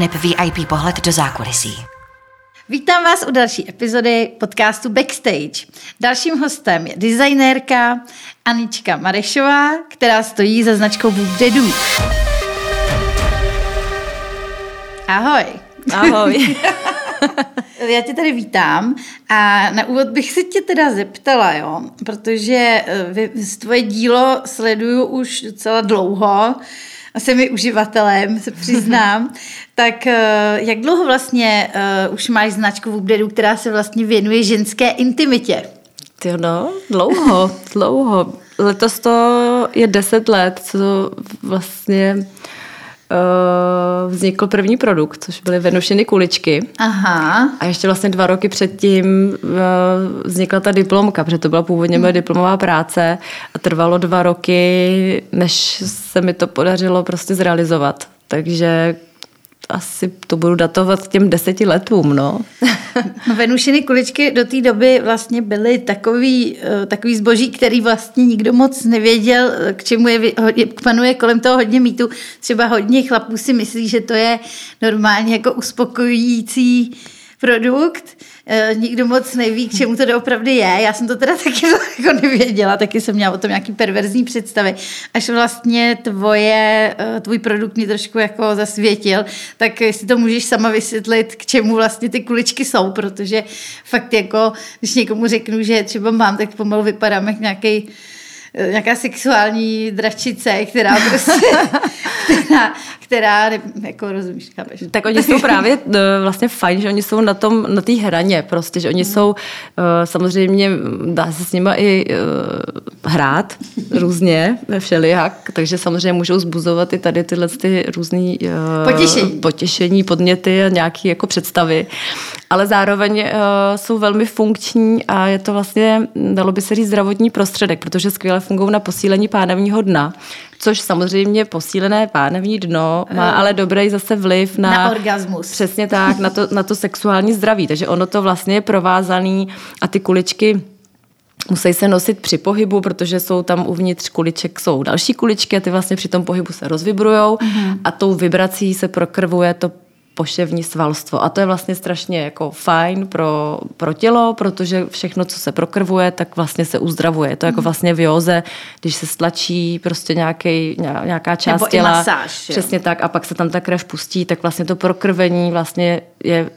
aneb VIP pohled do zákulisí. Vítám vás u další epizody podcastu Backstage. Dalším hostem je designérka Anička Marešová, která stojí za značkou Wooddedu. Ahoj. Ahoj. Já tě tady vítám a na úvod bych se tě teda zeptala, jo, protože eh, tvoje dílo sleduju už docela dlouho a jsem i uživatelem, se přiznám. tak eh, jak dlouho vlastně uh, už máš značku v Ubdedu, která se vlastně věnuje ženské intimitě? Ty no, dlouho, dlouho. Letos to je deset let, co vlastně uh, vznikl první produkt, což byly venušeny kuličky. Aha. A ještě vlastně dva roky předtím uh, vznikla ta diplomka, protože to byla původně moje diplomová práce a trvalo dva roky, než se mi to podařilo prostě zrealizovat. Takže asi to budu datovat těm deseti letům, no. Venušiny kuličky do té doby vlastně byly takový, eh, takový zboží, který vlastně nikdo moc nevěděl, k čemu je, panuje kolem toho hodně mýtu. Třeba hodně chlapů si myslí, že to je normálně jako uspokojující produkt, nikdo moc neví, k čemu to doopravdy je. Já jsem to teda taky jako nevěděla, taky jsem měla o tom nějaký perverzní představy. Až vlastně tvoje, e, tvůj produkt mě trošku jako zasvětil, tak jestli to můžeš sama vysvětlit, k čemu vlastně ty kuličky jsou, protože fakt jako, když někomu řeknu, že třeba mám, tak pomalu vypadám jak nějaký Eh, nějaká sexuální dračice, která prostě, která, která, jako rozumíš, chápeš. Tak oni jsou právě eh, vlastně fajn, že oni jsou na tom, na té hraně prostě, že oni hmm. jsou, eh, samozřejmě dá se s nimi i hrát různě, všelijak, takže samozřejmě můžou zbuzovat i tady tyhle ty různé potěšení. potěšení, podněty a nějaké jako představy ale zároveň jsou velmi funkční a je to vlastně, dalo by se říct, zdravotní prostředek, protože skvěle fungují na posílení pánevního dna, což samozřejmě posílené pánevní dno má uh, ale dobrý zase vliv na... Na orgasmus. Přesně tak, na to, na to sexuální zdraví, takže ono to vlastně je provázaný a ty kuličky Musí se nosit při pohybu, protože jsou tam uvnitř kuliček jsou další kuličky a ty vlastně při tom pohybu se rozvibrujou uh-huh. a tou vibrací se prokrvuje to poševní svalstvo. A to je vlastně strašně jako fajn pro, pro tělo, protože všechno, co se prokrvuje, tak vlastně se uzdravuje. To je jako mhm. vlastně v józe, když se stlačí prostě nějaký, nějaká část Nebo těla. I masáž, přesně jo. tak. A pak se tam ta krev pustí, tak vlastně to prokrvení vlastně je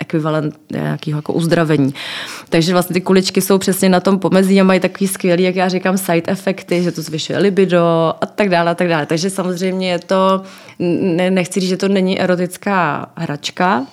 ekvivalent nějakého jako uzdravení. Takže vlastně ty kuličky jsou přesně na tom pomezí a mají takový skvělý, jak já říkám, side efekty, že to zvyšuje libido a tak dále a tak dále. Takže samozřejmě je to, ne, nechci říct, že to není erotické hezká hračka.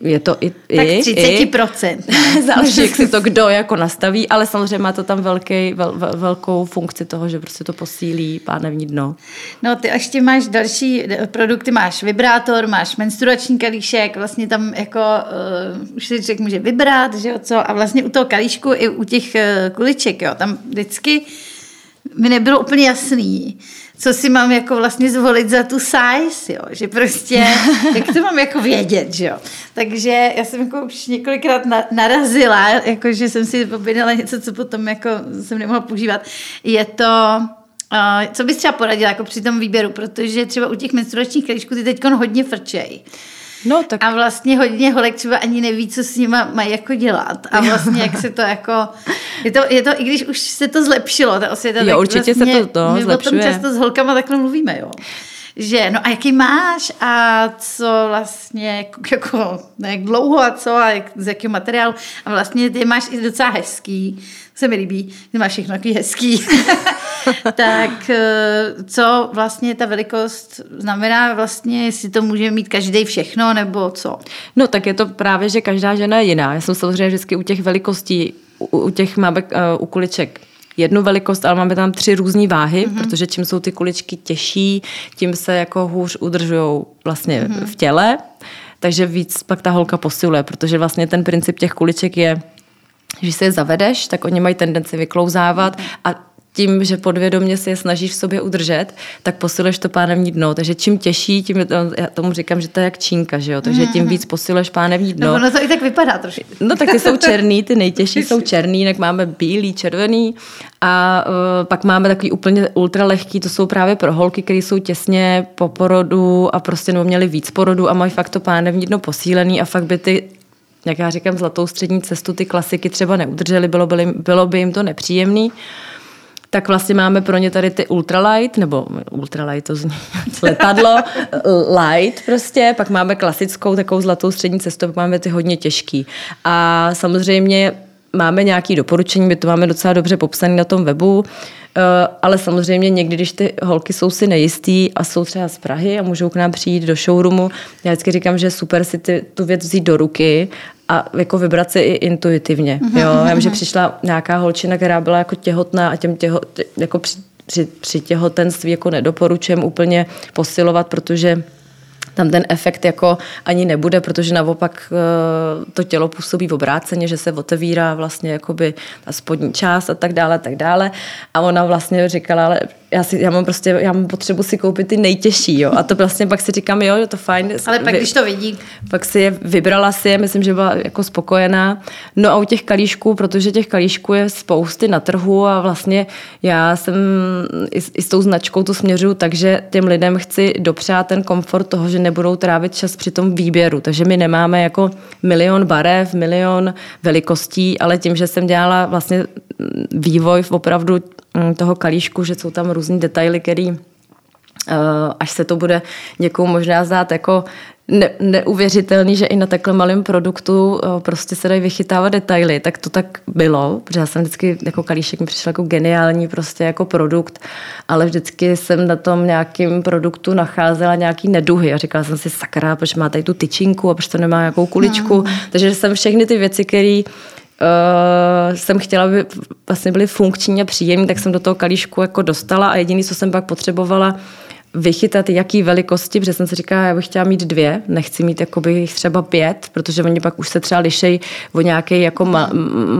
Je to i... Tak 30%. I, záleží, jak si to kdo jako nastaví, ale samozřejmě má to tam velký, vel, vel, velkou funkci toho, že prostě to posílí pánevní dno. No ty ještě máš další produkty, máš vibrátor, máš menstruační kalíšek, vlastně tam jako, uh, už si člověk může vybrat, že jo, co, a vlastně u toho kalíšku i u těch uh, kuliček, jo, tam vždycky mi nebylo úplně jasný, co si mám jako vlastně zvolit za tu size, jo, že prostě, jak to mám jako vědět, že jo. Takže já jsem jako už několikrát na, narazila, jako že jsem si objednala něco, co potom jako jsem nemohla používat. Je to, uh, co bys třeba poradila jako při tom výběru, protože třeba u těch menstruačních klíčků ty teď hodně frčej. No, tak... A vlastně hodně holek třeba ani neví, co s nima mají jako dělat. A vlastně jak se to jako... Je to, je to i když už se to zlepšilo, ta osvěta, jo, tak určitě vlastně se to, to my zlepšuje. o tom často s holkama takhle mluvíme, jo že no a jaký máš a co vlastně, jako, no jak dlouho a co a jak, z jakého materiálu a vlastně ty máš i docela hezký, se mi líbí, ty máš všechno takový hezký. tak eh, co vlastně ta velikost znamená vlastně, jestli to může mít každý všechno nebo co? No tak je to právě, že každá žena je jiná. Já jsem samozřejmě vždycky u těch velikostí, u, u těch máme uh, u kuliček jednu velikost, ale máme tam tři různé váhy, mm-hmm. protože čím jsou ty kuličky těžší, tím se jako hůř udržují vlastně mm-hmm. v těle, takže víc pak ta holka posiluje, protože vlastně ten princip těch kuliček je, že se je zavedeš, tak oni mají tendenci vyklouzávat a tím, že podvědomě si je snažíš v sobě udržet, tak posiluješ to pánevní dno. Takže čím těžší, tím je to, já tomu říkám, že to je jak čínka, že jo? Takže tím víc posiluješ pánevní dno. No, ono to i tak vypadá trošku. No tak ty jsou černý, ty nejtěžší jsou černý, jinak máme bílý, červený a uh, pak máme takový úplně ultralehký, to jsou právě pro holky, které jsou těsně po porodu a prostě nebo měly víc porodu a mají fakt to pánevní dno posílený a fakt by ty jak já říkám, zlatou střední cestu ty klasiky třeba neudrželi, bylo by, bylo by jim to nepříjemný tak vlastně máme pro ně tady ty ultralight, nebo ultralight to zní letadlo, light prostě, pak máme klasickou takovou zlatou střední cestu, pak máme ty hodně těžký. A samozřejmě máme nějaké doporučení, my to máme docela dobře popsané na tom webu, Eh, ale samozřejmě někdy, když ty holky jsou si nejistý a jsou třeba z Prahy a můžou k nám přijít do showroomu, já vždycky říkám, že super si ty, tu věc vzít do ruky a jako vybrat si i intuitivně. Mm-hmm. Jo? Já vím, že přišla nějaká holčina, která byla jako těhotná a těm těho, jako při, při, při těhotenství jako nedoporučujem úplně posilovat, protože tam ten efekt jako ani nebude, protože naopak eh, to tělo působí v obráceně, že se otevírá vlastně jakoby ta spodní část a tak dále, tak dále. A ona vlastně říkala, ale já, si, já mám prostě, já mám potřebu si koupit ty nejtěžší, jo. A to vlastně pak si říkám, jo, je to fajn. Ale pak, vy, když to vidí. Pak si je, vybrala si je, myslím, že byla jako spokojená. No a u těch kalíšků, protože těch kalíšků je spousty na trhu a vlastně já jsem i, i s tou značkou to směřuju, takže těm lidem chci dopřát ten komfort toho, že nebudou trávit čas při tom výběru. Takže my nemáme jako milion barev, milion velikostí, ale tím, že jsem dělala vlastně vývoj v opravdu mm, toho kalíšku, že jsou tam různý detaily, který eh, až se to bude někomu možná zdát jako ne, neuvěřitelný, že i na takhle malém produktu eh, prostě se dají vychytávat detaily, tak to tak bylo, protože já jsem vždycky jako kalíšek mi přišel jako geniální prostě jako produkt, ale vždycky jsem na tom nějakým produktu nacházela nějaký neduhy a říkala jsem si sakra, proč má tady tu tyčinku a proč to nemá nějakou kuličku, no. takže jsem všechny ty věci, které uh, jsem chtěla, aby vlastně byly funkční a příjemné, tak jsem do toho kalíšku jako dostala a jediný, co jsem pak potřebovala, vychytat, jaký velikosti, protože jsem si říkala, já bych chtěla mít dvě, nechci mít jakoby třeba pět, protože oni pak už se třeba lišejí o nějaký jako ma,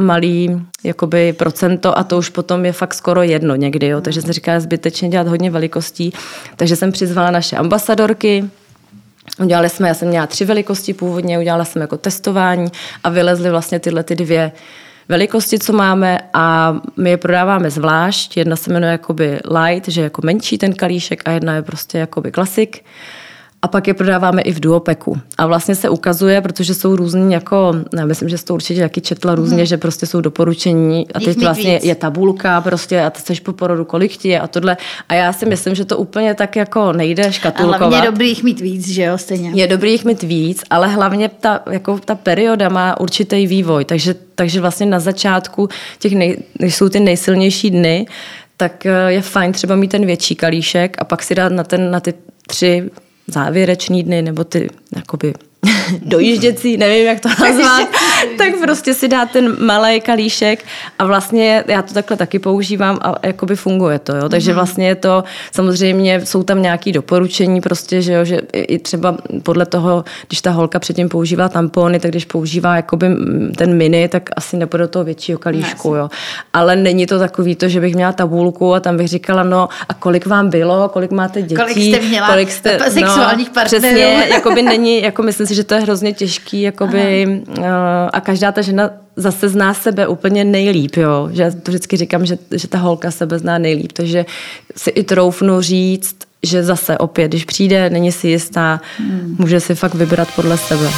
malý jakoby procento a to už potom je fakt skoro jedno někdy, jo. takže jsem říkala zbytečně dělat hodně velikostí, takže jsem přizvala naše ambasadorky, Udělali jsme, já jsem měla tři velikosti původně, udělala jsem jako testování a vylezly vlastně tyhle ty dvě velikosti, co máme a my je prodáváme zvlášť. Jedna se jmenuje jakoby light, že je jako menší ten kalíšek a jedna je prostě jakoby klasik a pak je prodáváme i v duopeku. A vlastně se ukazuje, protože jsou různý jako, já myslím, že jsi to určitě taky četla různě, hmm. že prostě jsou doporučení a teď vlastně víc. je tabulka prostě a ty chceš po porodu, kolik ti je a tohle. A já si myslím, že to úplně tak jako nejde škatulkovat. A hlavně je dobrý jich mít víc, že jo, stejně. Je dobrý jich mít víc, ale hlavně ta, jako ta perioda má určitý vývoj, takže, takže vlastně na začátku těch, nej, jsou ty nejsilnější dny, tak eh, je fajn třeba mít ten větší kalíšek a pak si dát na, ten, na ty tři závěrečný dny nebo ty jakoby dojížděcí, nevím, jak to nazvat, tak prostě si dá ten malý kalíšek a vlastně já to takhle taky používám a jakoby funguje to, jo. Takže mhm. vlastně je to, samozřejmě jsou tam nějaké doporučení prostě, že jo, že i třeba podle toho, když ta holka předtím používá tampony, tak když používá jakoby ten mini, tak asi nepůjde do toho většího kalíšku, jo. Ale není to takový to, že bych měla tabulku a tam bych říkala, no a kolik vám bylo, kolik máte dětí, kolik jste měla kolik jste, sexuálních no, partnerů. Přesně, jakoby není, jako myslím si, že to je hrozně těžký, jakoby, uh, a každá ta žena zase zná sebe úplně nejlíp, jo. Že já to vždycky říkám, že, že ta holka sebe zná nejlíp, takže si i troufnu říct, že zase opět, když přijde, není si jistá, hmm. může si fakt vybrat podle sebe.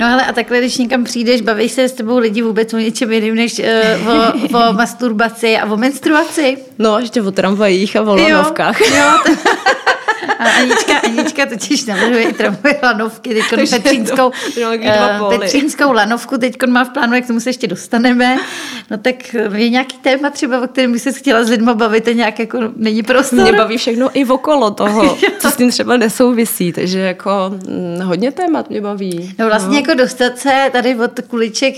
No ale a takhle, když někam přijdeš, bavíš se s tebou lidi vůbec o něčem jiným, než uh, o, o masturbaci a o menstruaci? No, ještě o tramvajích a o lanovkách. Jo, jo a Anička, Anička totiž navrhuje i tramvajové lanovky, teď Petřínskou, uh, Petřínskou lanovku teď má v plánu, jak tomu se ještě dostaneme. No tak je nějaký téma třeba, o kterém by se chtěla s lidmi bavit a nějak jako není prostor? Mě baví všechno i okolo toho, co s tím třeba nesouvisí, takže jako hm, hodně témat mě baví. No vlastně no. jako dostat se tady od kuliček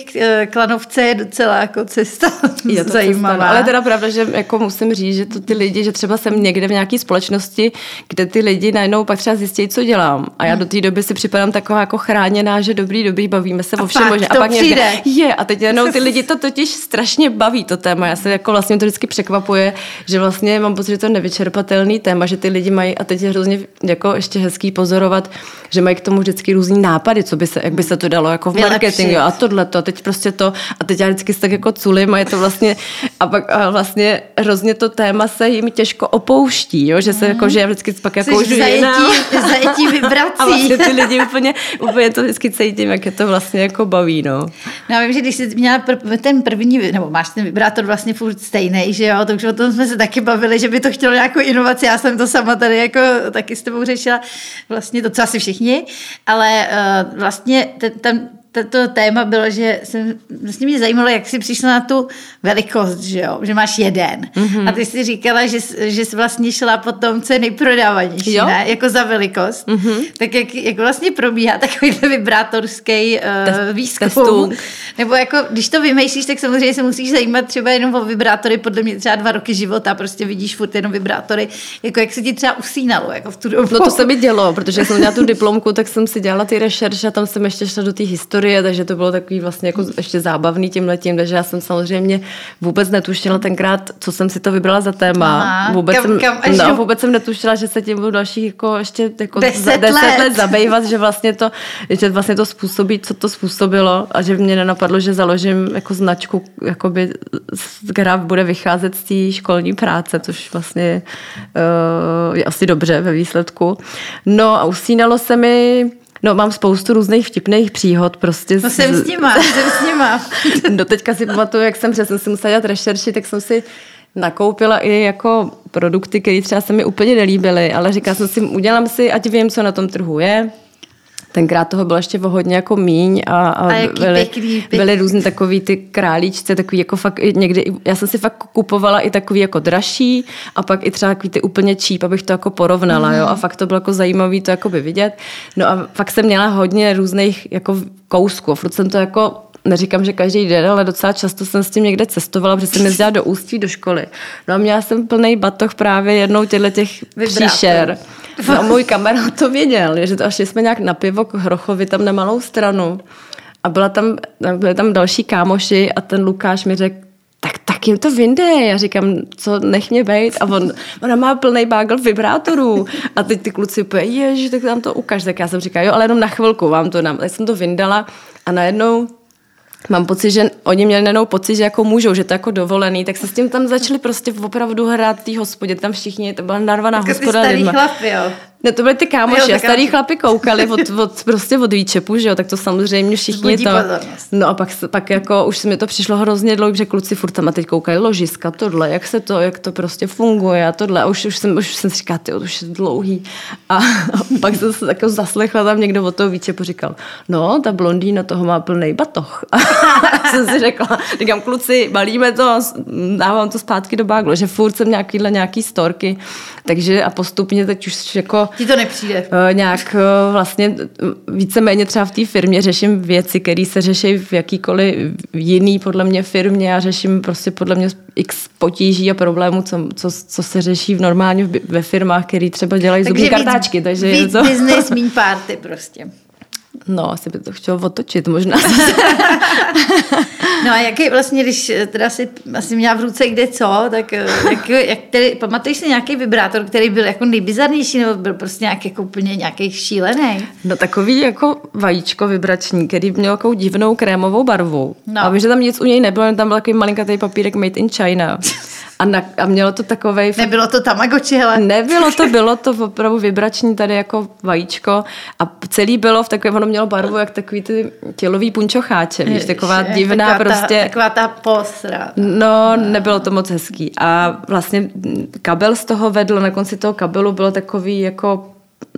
k lanovce je docela jako cesta je to zajímavá. Cesta, ale teda pravda, že jako musím říct, že to ty lidi, že třeba jsem někde v nějaké společnosti, kde ty ty lidi najednou pak třeba zjistí, co dělám. A já do té doby si připadám taková jako chráněná, že dobrý, dobrý, bavíme se o všem to A pak přijde. je, a teď jenom ty lidi to totiž strašně baví, to téma. Já se jako vlastně to vždycky překvapuje, že vlastně mám pocit, že to je nevyčerpatelný téma, že ty lidi mají, a teď je hrozně jako ještě hezký pozorovat, že mají k tomu vždycky různý nápady, co by se, jak by se to dalo jako v marketingu a tohle to, a teď prostě to, a teď já vždycky se tak jako culím a je to vlastně, a pak a vlastně hrozně to téma se jim těžko opouští, jo? že se jako, že já vždycky pak jako Jsi už v zajetí, zajetí vibrací. a vlastně ty lidi úplně, úplně to vždycky cítím, jak je to vlastně jako baví, no. No já vím, že když jsi měla pr- ten první, nebo máš ten vibrátor vlastně furt stejný, že jo, to už o tom jsme se taky bavili, že by to chtělo nějakou inovaci, já jsem to sama tady jako taky s tebou řešila, vlastně docela asi všichni, ale uh, vlastně ten, ten, to téma bylo, že jsem, vlastně mě zajímalo, jak jsi přišla na tu velikost, že jo, že máš jeden. Mhm. Mm-hmm. A ty jsi říkala, že, jsi- že jsi vlastně šla po tom, co je nejprodávanější, Jo. Ne? Jako za velikost. Mm-hmm. Tak jak, jak vlastně probíhá takový vibrátorský uh, Test- výzkum? testung. Nebo jako, když to vymýšlíš, tak samozřejmě se musíš zajímat třeba jenom o vibrátory, podle mě třeba dva roky života, prostě vidíš furt jenom vibrátory, jako jak se ti třeba usínalo, jako v tu dobu. No to se mi dělo, protože jsem měla tu diplomku, tak jsem si dělala ty rešerše a tam jsem ještě šla do té historie, takže to bylo takový vlastně jako ještě zábavný tím letím, takže já jsem samozřejmě vůbec netušila tenkrát, co jsem si to vybrala za téma. Aha, vůbec, kam- jsem, kam až no, vůbec jsem netušila, že se tím budu dalších jako ještě jako Deset za, deset let. let zabývat, že vlastně to, že vlastně to způsobí, co to způsobilo a že mě nenapadlo, že založím jako značku, jakoby, která bude vycházet z té školní práce, což vlastně uh, je asi dobře ve výsledku. No a usínalo se mi No, mám spoustu různých vtipných příhod prostě. No jsem s nima, jsem s nima. Do teďka si pamatuju, jak jsem přesně si musela dělat rešerši, tak jsem si nakoupila i jako produkty, které třeba se mi úplně nelíbily, ale říkala jsem si, udělám si, ať vím, co na tom trhu je. Tenkrát toho bylo ještě hodně jako míň a, A jaký byly, pěkný, pěkný. byly různý takový ty králíčce, takový jako fakt někdy, já jsem si fakt kupovala i takový jako dražší a pak i třeba takový ty úplně cheap, abych to jako porovnala, mm. jo, a fakt to bylo jako zajímavý to jako by vidět. No a fakt jsem měla hodně různých jako kousků, furt jsem to jako neříkám, že každý den, ale docela často jsem s tím někde cestovala, protože jsem jezdila do ústí do školy. No a měla jsem plný batoh právě jednou těchto těch příšer. No můj kamarád to věděl, že to až jsme nějak na pivo k Hrochovi tam na malou stranu a byla tam, byly tam další kámoši a ten Lukáš mi řekl, tak, tak jim to vyndej. Já říkám, co, nech mě bejt. A on, ona má plný bágl vibrátorů. A teď ty kluci úplně, ježi, tak tam to ukaž. Tak já jsem říkala, jo, ale jenom na chvilku vám to dám. Tak jsem to vyndala a najednou Mám pocit, že oni měli najednou pocit, že jako můžou, že to jako dovolený, tak se s tím tam začali prostě opravdu hrát v té hospodě, tam všichni, to byla narvaná ty hospoda starý lidma. chlapy, jo. Ne, to byly ty Jo, kámoši a tak starý kámoši. chlapi koukali od, od, prostě od výčepu, že jo, tak to samozřejmě všichni Vzbudí to... pozornost. No a pak, pak jako už se mi to přišlo hrozně dlouho, že kluci furt tam a teď koukají ložiska, tohle, jak se to, jak to prostě funguje a tohle. A už, už jsem, už jsem si říkala, ty, to už je dlouhý. A, a pak jsem se jako zaslechla tam někdo od toho výčepu říkal, no, ta blondýna toho má plný batoh. A jsem si řekla, říkám, kluci, balíme to, a dávám to zpátky do báglu, že furt jsem nějakýhle nějaký storky, takže a postupně teď už jako Ti to nepřijde. Eh, nějak eh, vlastně eh, víceméně třeba v té firmě řeším věci, které se řeší v jakýkoliv jiný podle mě firmě. Já řeším prostě podle mě x potíží a problémů, co, co, co se řeší v normálně ve firmách, které třeba dělají zubní kartáčky. Takže víc to, business, míň party prostě. No, asi by to chtělo otočit možná. No a jaký vlastně, když eh, teda si asi měla v ruce kde co, tak eh, jak, jak tedy, pamatuješ si nějaký vibrátor, který byl jako nejbizarnější, nebo byl prostě nějaký jako úplně nějaký šílený? No takový jako vajíčko vibrační, který měl takovou divnou krémovou barvu. No. A vím, že tam nic u něj nebylo, tam byl takový malinkatý papírek made in China. A, na, a mělo to takovej Nebylo to Tamagotchi, hele. Nebylo to, bylo to opravdu vibrační tady jako vajíčko a celý bylo v takovém, ono mělo barvu jak takový ty tělový punčocháče, víš, taková divná taková prostě. Ta, taková ta posra. No, nebylo to moc hezký. A vlastně kabel z toho vedl, na konci toho kabelu bylo takový jako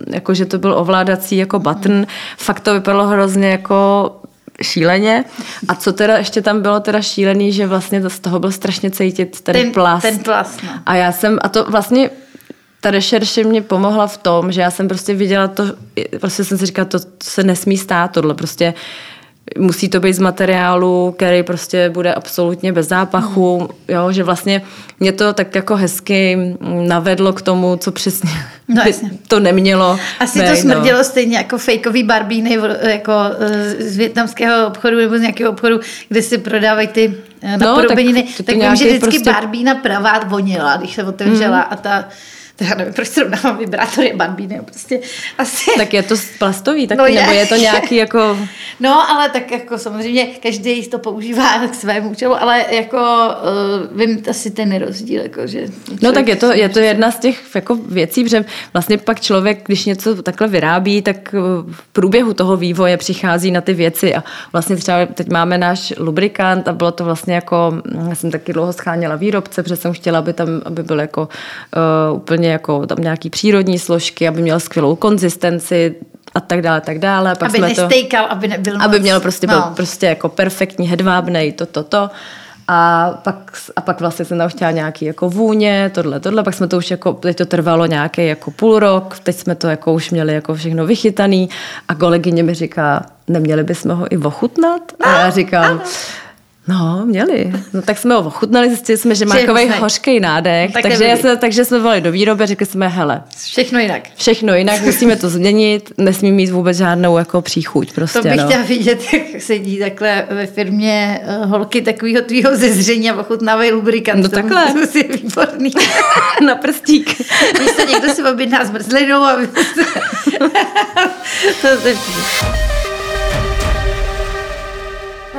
jako že to byl ovládací jako button. Fakt to vypadalo hrozně jako šíleně. A co teda ještě tam bylo teda šílený, že vlastně to z toho byl strašně cítit ten, Ten- plast. ten plast, no. A já jsem, a to vlastně ta rešerše mě pomohla v tom, že já jsem prostě viděla to, prostě jsem si říkala, to se nesmí stát, tohle prostě musí to být z materiálu, který prostě bude absolutně bez zápachu, jo, že vlastně mě to tak jako hezky navedlo k tomu, co přesně no, to nemělo. Asi být, to smrdělo no. stejně jako fejkový barbíny jako eh, z větnamského obchodu nebo z nějakého obchodu, kde si prodávají ty eh, napodobeniny. No, tak, tak vím, že vždycky prostě... barbína pravá vonila, když se otevřela hmm. a ta já nevím, proč srovnávám vibrátory a bambíny, prostě asi. Tak je to plastový taky, no je. nebo je to nějaký jako... No, ale tak jako samozřejmě každý to používá k svému účelu, ale jako uh, vím asi ten rozdíl, jako že... No tak je to, je to jedna z těch jako věcí, že vlastně pak člověk, když něco takhle vyrábí, tak v průběhu toho vývoje přichází na ty věci a vlastně třeba teď máme náš lubrikant a bylo to vlastně jako, já jsem taky dlouho scháněla výrobce, protože jsem chtěla, aby tam, aby byl jako uh, úplně jako tam nějaký přírodní složky, aby měl skvělou konzistenci, a tak dále, tak dále. Pak aby jsme nestejkal, to, aby nebyl Aby měl prostě, no. byl prostě jako perfektní, hedvábnej, to, to, to. A pak, a pak vlastně jsem tam chtěla nějaký jako vůně, tohle, tohle, pak jsme to už jako, teď to trvalo nějaký jako půl rok, teď jsme to jako už měli jako všechno vychytaný a kolegyně mi říká, neměli bychom ho i ochutnat? A já říkám, No, měli. No, tak jsme ho ochutnali, zjistili jsme, že má takový hořký nádech, tak takže, jsme, takže jsme volali do výroby a řekli jsme, hele. Všechno jinak. Všechno jinak, musíme to změnit, nesmí mít vůbec žádnou jako příchuť. Prostě, to bych no. chtěla vidět, jak sedí takhle ve firmě uh, holky takového tvýho zezření a ochutnávají lubrikant. No takhle. To je výborný. Na prstík. Když se někdo si objedná zmrzlinou a to, to je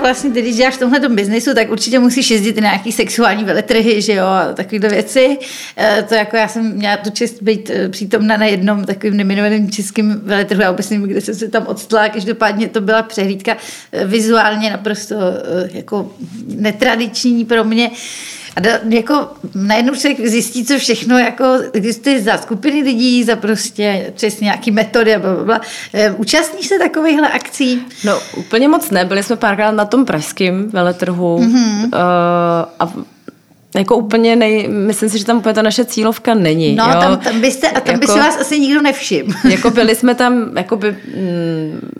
vlastně, když děláš v tomhle biznesu, tak určitě musíš jezdit na nějaký sexuální veletrhy, že jo, takovéhle věci. Eh, to jako já jsem měla tu čest být eh, přítomna na jednom takovým neminovaném českém veletrhu, já vůbec nevím, kde jsem se tam odstla, každopádně to byla přehlídka eh, vizuálně naprosto jako netradiční pro mě. A da, jako najednou člověk zjistí, co všechno jako existuje za skupiny lidí, za prostě přesně nějaký metody a blablabla. Eh, účastníš se takovýchhle akcí? No úplně moc ne, byli jsme párkrát na tom pražském veletrhu mm-hmm. uh, a jako úplně nej, myslím si, že tam úplně ta naše cílovka není. No, jo? tam, tam byste, a tam jako, by si vás asi nikdo nevšiml. Jako byli jsme tam, jako by, mm,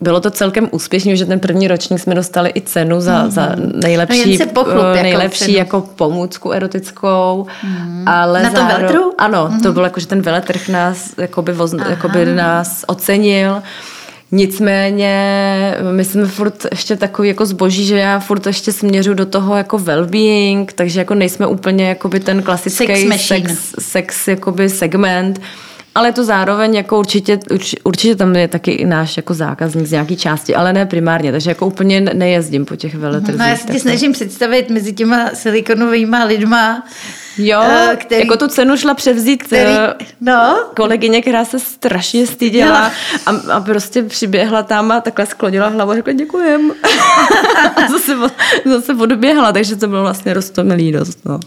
bylo to celkem úspěšné, že ten první ročník jsme dostali i cenu za, mm. za nejlepší, no pochlup, jako nejlepší jako pomůcku erotickou. Mm. Ale Na tom záro... veletrhu? Ano, mm. to bylo jako, že ten veletrh nás, jakoby, voz, jakoby nás ocenil. Nicméně my jsme furt ještě takový jako zboží, že já furt ještě směřu do toho jako well-being, takže jako nejsme úplně jakoby ten klasický sex, sex, sex jakoby segment ale to zároveň jako určitě, určitě tam je taky i náš jako zákazník z nějaký části, ale ne primárně, takže jako úplně nejezdím po těch veletrzích. No já si tě snažím představit mezi těma silikonovými lidma, Jo, uh, který, jako tu cenu šla převzít který, uh, no. kolegyně, která se strašně styděla a, a prostě přiběhla tam a takhle sklonila hlavu a řekla děkujem. a zase, zase odběhla, takže to bylo vlastně roztomilý dost. No,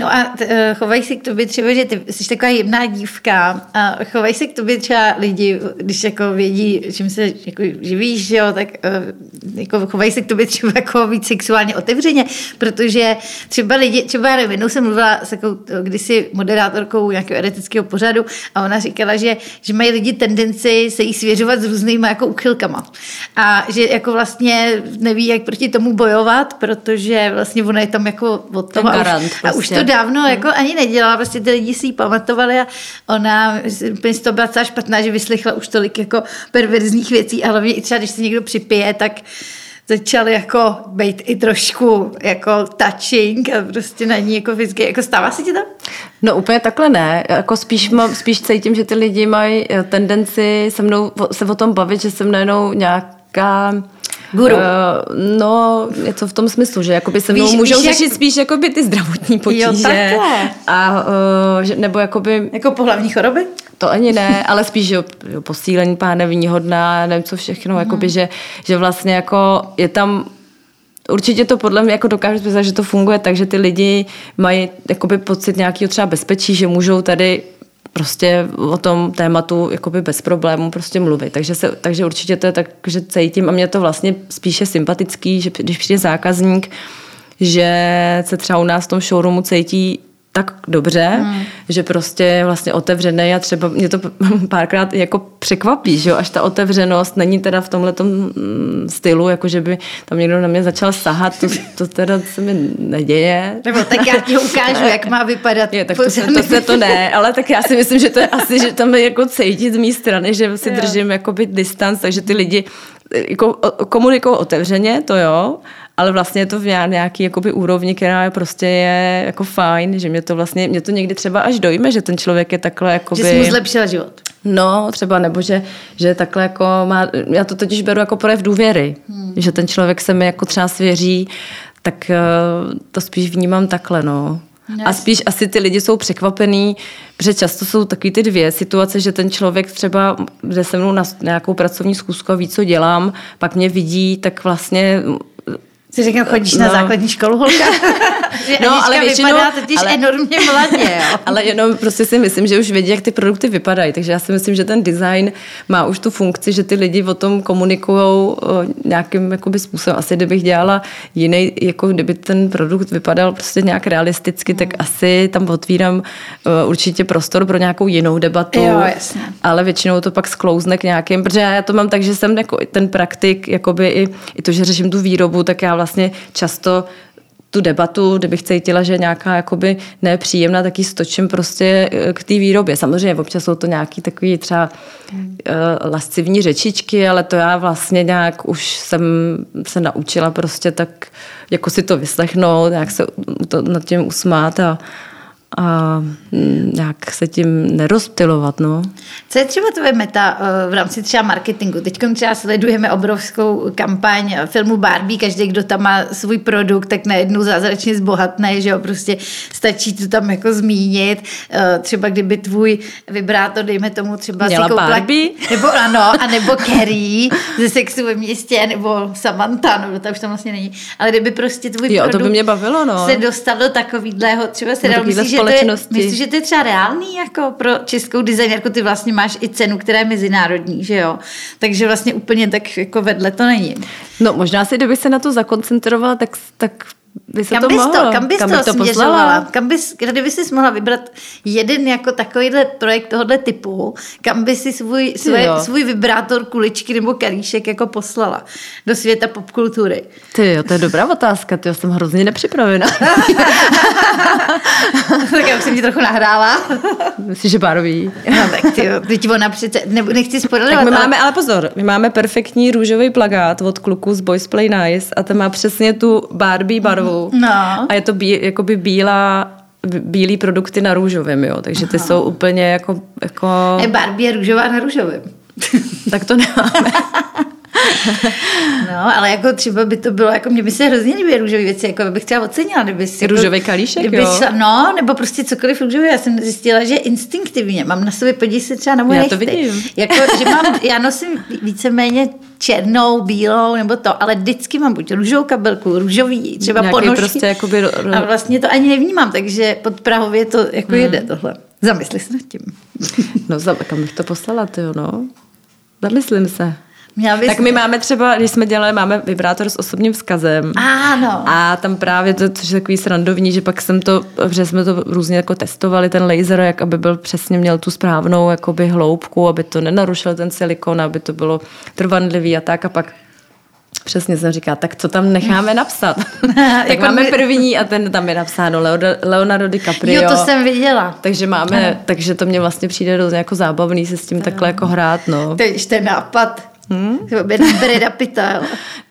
no a t, uh, chovají si k tobě třeba, že ty jsi taková jemná dívka a chovají si k tobě třeba lidi, když jako vědí, čím se jako živíš, jo, tak jako chovají se k tobě třeba jako víc sexuálně otevřeně, protože třeba lidi, třeba nevím, jsem mluvila s takovou kdysi moderátorkou nějakého eretického pořadu a ona říkala, že, že mají lidi tendenci se jí svěřovat s různýma jako uchylkama. A že jako vlastně neví, jak proti tomu bojovat, protože vlastně ona je tam jako od toho. Garant, a, už, prostě. a už to dávno hmm. jako ani nedělala, prostě ty lidi si ji pamatovali a ona úplně to byla celá špatná, že vyslechla už tolik jako perverzních věcí a hlavně i třeba, když se někdo připije, tak začal jako být i trošku jako touching a prostě na ní jako fyzicky, jako stává se ti to? No úplně takhle ne, jako spíš, mám, spíš cítím, že ty lidi mají eh, tendenci se mnou se o tom bavit, že jsem najednou nějaká Guru. Uh, no, to v tom smyslu, že jakoby se mnou víš, můžou víš, řešit jak... spíš jakoby ty zdravotní potíže. Jo, a, uh, nebo jakoby... Jako pohlavní choroby? To ani ne, ale spíš jo, jo, posílení pánevního dna, nevím co všechno, mm. jakoby, že, že vlastně jako je tam Určitě to podle mě jako dokážu představit, že to funguje tak, že ty lidi mají jakoby pocit nějakého třeba bezpečí, že můžou tady prostě o tom tématu jakoby bez problémů prostě mluvit. Takže, se, takže určitě to je tak, že cítím a mě to vlastně spíše sympatický, že když přijde zákazník, že se třeba u nás v tom showroomu cítí tak dobře, hmm. že prostě je vlastně otevřený a třeba mě to párkrát jako překvapí, že jo, až ta otevřenost není teda v tomhle mm, stylu, jako že by tam někdo na mě začal sahat, to, to teda se mi neděje. Nebo tak já ti ukážu, jak má vypadat. Je, tak to, se, to, se to ne, ale tak já si myslím, že to je asi, že tam je jako cítit z mé strany, že si jo. držím jakoby distanc, takže ty lidi jako komunikují otevřeně, to jo, ale vlastně je to v nějaký jakoby úrovni, která je prostě je jako fajn, že mě to vlastně, mě to někdy třeba až dojme, že ten člověk je takhle jakoby... Že jsi mu zlepšila život. No, třeba, nebo že, že takhle jako má, já to totiž beru jako projev důvěry, hmm. že ten člověk se mi jako třeba svěří, tak eh, to spíš vnímám takhle, no. A spíš asi ty lidi jsou překvapený, protože často jsou takový ty dvě situace, že ten člověk třeba jde se mnou na nějakou pracovní zkusku a ví, co dělám, pak mě vidí, tak vlastně Jsi říkal, chodíš no. na základní školu, holka? no, ale většinou, vypadá totiž ale, enormně mladě. Jo? ale jenom prostě si myslím, že už vědí, jak ty produkty vypadají. Takže já si myslím, že ten design má už tu funkci, že ty lidi o tom komunikují nějakým jakoby, způsobem. Asi kdybych dělala jiný, jako kdyby ten produkt vypadal prostě nějak realisticky, hmm. tak asi tam otvírám uh, určitě prostor pro nějakou jinou debatu. Jo, jasně. Ale většinou to pak sklouzne k nějakým, protože já to mám tak, že jsem jako ten praktik, jakoby i, i to, že řeším tu výrobu, tak já vlastně často tu debatu, kdybych cítila, že je nějaká jakoby nepříjemná, tak ji stočím prostě eh, k té výrobě. Samozřejmě občas jsou to nějaký takový třeba uh, lascivní řečičky, ale to já vlastně nějak už jsem se naučila prostě tak jako si to vyslechnout, nějak se to nad tím usmát a, a mm, nějak se tím nerozptilovat. No. Co je třeba tvoje meta eh, v rámci třeba marketingu? Teď třeba sledujeme obrovskou kampaň filmu Barbie, každý, kdo tam má svůj produkt, tak najednou zázračně zbohatne, že jo, prostě stačí to tam jako zmínit. Eh, třeba kdyby tvůj vibrátor, dejme tomu třeba Měla si koupila, Barbie? nebo ano, a nebo Carrie ze sexu ve městě, nebo Samantha, no to už tam vlastně není. Ale kdyby prostě tvůj jo, produkt to by mě bavilo, no. se dostal do takovýhleho, třeba se no, myslíš, že společnosti. Myslíš, že to je třeba reálný jako pro českou designérku? Ty vlastně máš i cenu, která je mezinárodní, že jo? Takže vlastně úplně tak jako vedle to není. No možná si, kdyby se na to zakoncentrovala, tak, tak by se kam to bys mohlo. to, kam bys kam to, to směřovala? Kam bys, kdyby jsi mohla vybrat jeden jako takovýhle projekt tohohle typu, kam by si svůj, svůj, svůj vibrátor, kuličky nebo kalíšek jako poslala do světa popkultury? Ty jo, to je dobrá otázka, ty jsem hrozně nepřipravená. tak já už jsem ti trochu nahrála. Myslíš, že Barbie? no, tak ty jo, teď ona přece, ne, nechci spoilerovat. Tak my ale... máme, ale pozor, my máme perfektní růžový plagát od kluku z Boys Play Nice a ten má přesně tu Barbie barvu No. A je to bí, jakoby bílá bílý produkty na růžovém, jo. Takže ty Aha. jsou úplně jako... jako... Je Barbie je růžová na růžovém. tak to nemáme. no, ale jako třeba by to bylo, jako mě by se hrozně líbí růžové věci, jako bych třeba ocenila, kdyby si... Jako, Růžový kalíšek, kdyby jo? Šla, no, nebo prostě cokoliv růžové. Já jsem zjistila, že instinktivně mám na sobě, podívej se třeba na moje Já to vidím. Jako, že mám, já nosím víceméně černou, bílou nebo to, ale vždycky mám buď růžovou kabelku, růžový, třeba Nějaký ponožky. Prostě jakoby... A vlastně to ani nevnímám, takže pod Prahově to jako hmm. jede tohle. Zamysli se nad tím. no, kam bych to poslala, ty jo, no. Zamyslím se. Bys... Tak my máme třeba, když jsme dělali, máme vibrátor s osobním vzkazem. Ano. A tam právě to, což je takový srandovní, že pak jsem to, že jsme to různě jako testovali, ten laser, jak aby byl přesně měl tu správnou jakoby hloubku, aby to nenarušil ten silikon, aby to bylo trvanlivý a tak. A pak Přesně jsem říká, tak co tam necháme napsat? tak jako máme první a ten tam je napsáno Leonardo DiCaprio. Jo, to jsem viděla. Takže máme, ano. takže to mě vlastně přijde dost jako zábavný se s tím ano. takhle jako hrát, no. Je ten nápad Hmm? Breda Pitta,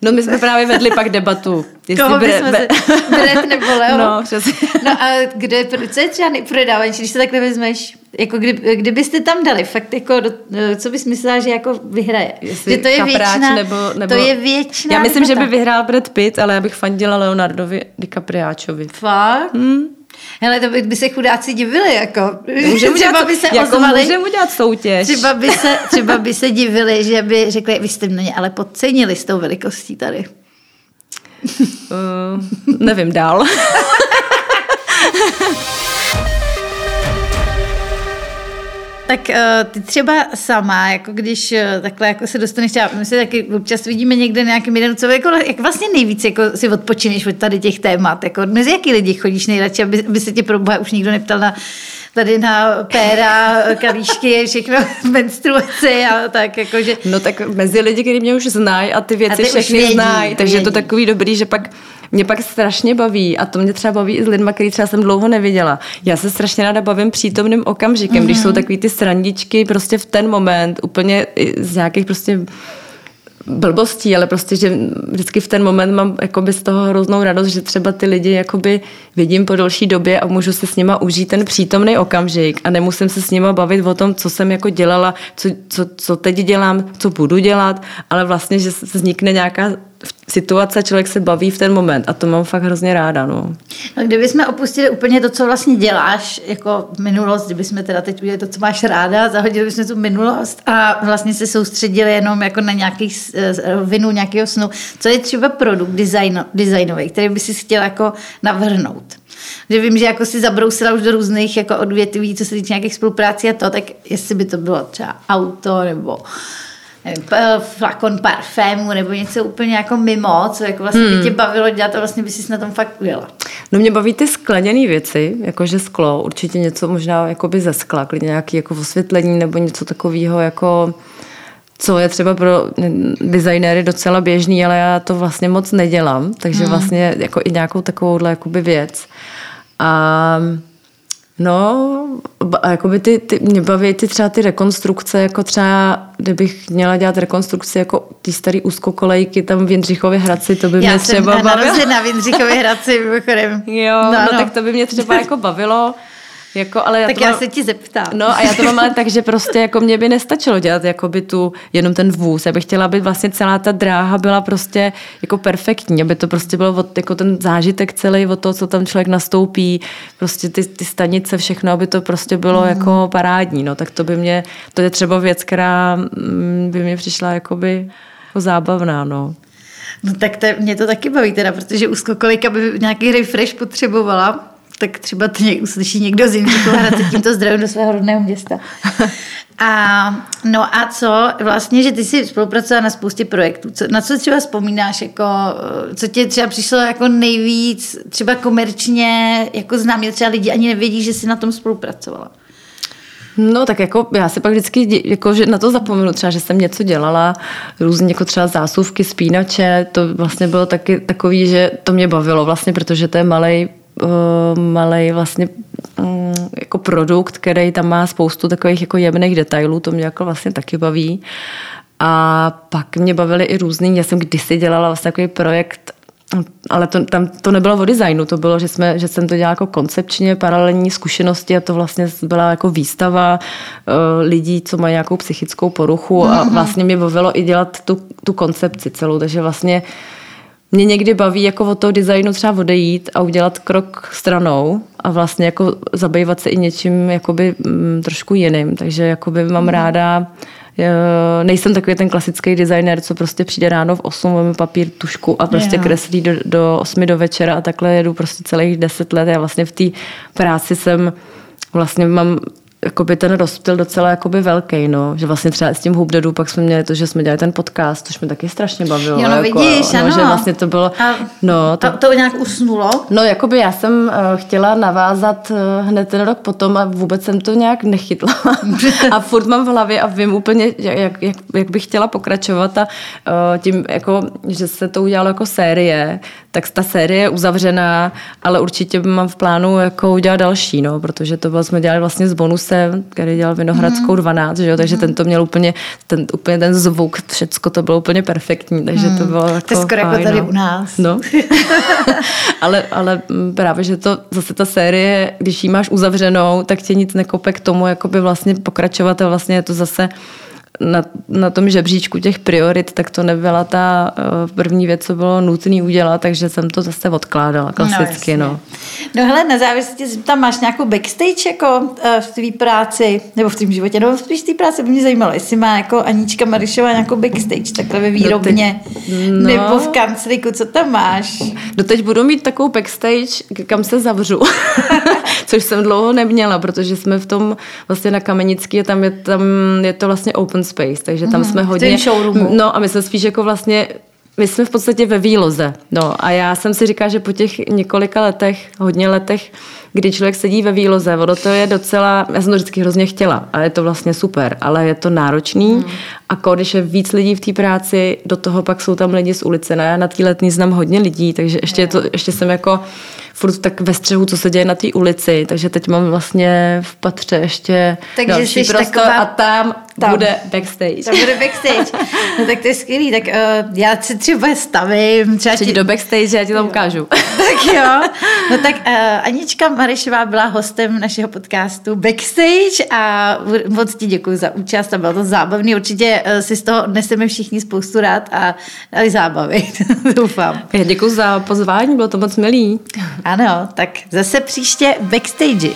No my jsme právě vedli pak debatu. Jestli Koho bre, be... Brad nebo Leo? No, přesně. No a kde, co je třeba nejprodávanější, když se takhle vezmeš? Jako kdy, kdybyste tam dali, fakt jako, do, co bys myslela, že jako vyhraje? Jestli že to je věčná, nebo, nebo, to je věčná Já myslím, debata. že by vyhrál Brad Pitt, ale já bych fandila Leonardovi DiCapriáčovi. Fakt? Hmm. Hele, to by, by se chudáci divili, jako. Můžeme třeba by se jako ozvali, můžeme udělat soutěž. Třeba by, se, třeba by se divili, že by řekli, vy jste mě ale podcenili s tou velikostí tady. Uh, nevím dál. Tak uh, ty třeba sama, jako když uh, takhle jako se dostaneš, třeba, my se taky občas vidíme někde nějakým jeden, co jako, jak vlastně nejvíc jako si odpočineš od tady těch témat, jako mezi jaký lidi chodíš nejradši, aby, aby se tě pro už nikdo neptal na tady na péra, kalíšky, všechno menstruaci a tak jakože. No tak mezi lidi, kteří mě už znají a ty věci a ty všechny znají, takže je to takový dobrý, že pak mě pak strašně baví a to mě třeba baví i s lidmi, který třeba jsem dlouho neviděla. Já se strašně ráda bavím přítomným okamžikem, mm-hmm. když jsou mhm. takový ty srandičky prostě v ten moment, úplně z nějakých prostě blbostí, ale prostě, že vždycky v ten moment mám jakoby z toho hroznou radost, že třeba ty lidi jakoby vidím po delší době a můžu si s nima užít ten přítomný okamžik a nemusím se s nima bavit o tom, co jsem jako dělala, co, co, co teď dělám, co budu dělat, ale vlastně, že vznikne nějaká situace, člověk se baví v ten moment a to mám fakt hrozně ráda. No. No, kdybychom opustili úplně to, co vlastně děláš, jako minulost, kdybychom teda teď udělali to, co máš ráda, zahodili bychom tu minulost a vlastně se soustředili jenom jako na nějaký vinu nějakého snu. Co je třeba produkt design, designový, který by si chtěla jako navrhnout? Že vím, že jako si zabrousila už do různých jako odvětví, co se týče nějakých spoluprácí a to, tak jestli by to bylo třeba auto nebo nevím, flakon parfému nebo něco úplně jako mimo, co jako vlastně hmm. by tě bavilo dělat a vlastně by si na tom fakt ujela. No mě baví ty skleněné věci, jakože sklo, určitě něco možná jakoby ze skla, klidně nějaký jako osvětlení nebo něco takového jako co je třeba pro designéry docela běžný, ale já to vlastně moc nedělám, takže hmm. vlastně jako i nějakou takovouhle jakoby věc. A No, a jakoby ty, ty, mě baví ty třeba ty rekonstrukce, jako třeba, kdybych měla dělat rekonstrukci jako ty starý úzkokolejky tam v Jindřichově Hradci, to by Já mě třeba bavilo. Já jsem na Jindřichově Hradci, mimochodem. Jo, no, no, no, tak to by mě třeba jako bavilo. Jako, ale já tak já mám, se ti zeptám. No a já to mám ale tak, že prostě jako mě by nestačilo dělat jako by tu, jenom ten vůz. Já bych chtěla, aby vlastně celá ta dráha byla prostě jako perfektní, aby to prostě bylo od, jako ten zážitek celý od toho, co tam člověk nastoupí, prostě ty, ty stanice, všechno, aby to prostě bylo mm. jako parádní. No tak to by mě, to je třeba věc, která mm, by mě přišla jakoby jako zábavná, no. No tak to, mě to taky baví teda, protože úzkokolika by nějaký refresh potřebovala, tak třeba to něk, uslyší někdo z Jindřichova Hradce tímto zdravím do svého rodného města. A, no a co vlastně, že ty jsi spolupracovala na spoustě projektů. Co, na co třeba vzpomínáš, jako, co tě třeba přišlo jako nejvíc, třeba komerčně, jako známě třeba lidi ani nevědí, že jsi na tom spolupracovala? No tak jako já si pak vždycky jako, že na to zapomenu třeba, že jsem něco dělala, různě jako třeba zásuvky, spínače, to vlastně bylo taky takový, že to mě bavilo vlastně, protože to je malý eh, malý vlastně um, jako produkt, který tam má spoustu takových jako jemných detailů, to mě jako vlastně taky baví. A pak mě bavily i různý, já jsem kdysi dělala vlastně takový projekt, ale to, tam to nebylo o designu, to bylo, že, jsme, že jsem to dělala jako koncepčně, paralelní zkušenosti a to vlastně byla jako výstava uh, lidí, co mají nějakou psychickou poruchu a mhm. vlastně mě bavilo i dělat tu, tu koncepci celou, takže vlastně uh, mě někdy baví jako od toho designu třeba odejít a udělat krok stranou a vlastně jako zabývat se i něčím jakoby mm, trošku jiným. Takže jakoby mám mm. ráda nejsem takový ten klasický designer, co prostě přijde ráno v 8, máme papír, tušku a prostě yeah. kreslí do, do 8 do večera a takhle jedu prostě celých 10 let. Já vlastně v té práci jsem vlastně mám jakoby ten rozptyl docela jakoby velký, no. Že vlastně třeba s tím Hubdedu pak jsme měli to, že jsme dělali ten podcast, což mi taky strašně bavilo. Jo, no jako, vidíš, no, ano. Že vlastně to bylo, a, no. To, a to nějak usnulo? No, jakoby já jsem uh, chtěla navázat uh, hned ten rok potom a vůbec jsem to nějak nechytla. a furt mám v hlavě a vím úplně, jak, jak, jak bych chtěla pokračovat a uh, tím, jako, že se to udělalo jako série, tak ta série je uzavřená, ale určitě mám v plánu jako udělat další, no, protože to bylo, jsme dělali vlastně s bonusem, který dělal Vinohradskou 12, že jo, takže mm. ten to měl úplně ten, úplně ten zvuk, všecko to bylo úplně perfektní, takže mm. to bylo jako To je skoro jako tady no. u nás. No. ale, ale právě, že to zase ta série, když ji máš uzavřenou, tak tě nic nekope k tomu, jakoby vlastně pokračovat a vlastně je to zase na, na tom žebříčku těch priorit, tak to nebyla ta uh, první věc, co bylo nutné udělat, takže jsem to zase odkládala klasicky. No, no. no hele, tě tam máš nějakou backstage jako uh, v tvý práci, nebo v tvém životě, nebo v té práci by mě zajímalo, jestli má jako Anička Marišová nějakou backstage takhle ve výrobně. No, teď, No. Nebo v kancliku, co tam máš? Doteď budu mít takovou backstage, kam se zavřu, což jsem dlouho neměla, protože jsme v tom vlastně na Kamenický a tam je, tam je to vlastně open space, takže tam mm, jsme hodně... No a my jsme spíš jako vlastně my jsme v podstatě ve výloze. No a já jsem si říkala, že po těch několika letech, hodně letech, kdy člověk sedí ve výloze, ono to je docela, já jsem to vždycky hrozně chtěla a je to vlastně super, ale je to náročný hmm. a když je víc lidí v té práci, do toho pak jsou tam lidi z ulice. No já na té letní znám hodně lidí, takže ještě, je to, ještě jsem jako furt tak ve střehu, co se děje na té ulici, takže teď mám vlastně v patře ještě takže další prostor taková... a tam, tam bude backstage. Tam bude backstage. No tak to je skvělý, tak uh, já si třeba stavím. Třeba ti... do backstage, já ti to ukážu. tak jo. No tak uh, Anička Marišová byla hostem našeho podcastu Backstage a moc ti děkuji za účast a bylo to zábavný. Určitě uh, si z toho odneseme všichni spoustu rád a dali zábavy. Doufám. Já děkuji za pozvání, bylo to moc milý. Ano, tak zase příště backstage.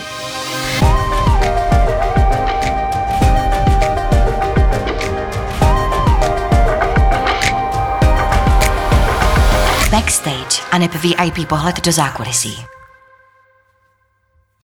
Backstage a VIP pohled do zákulisí.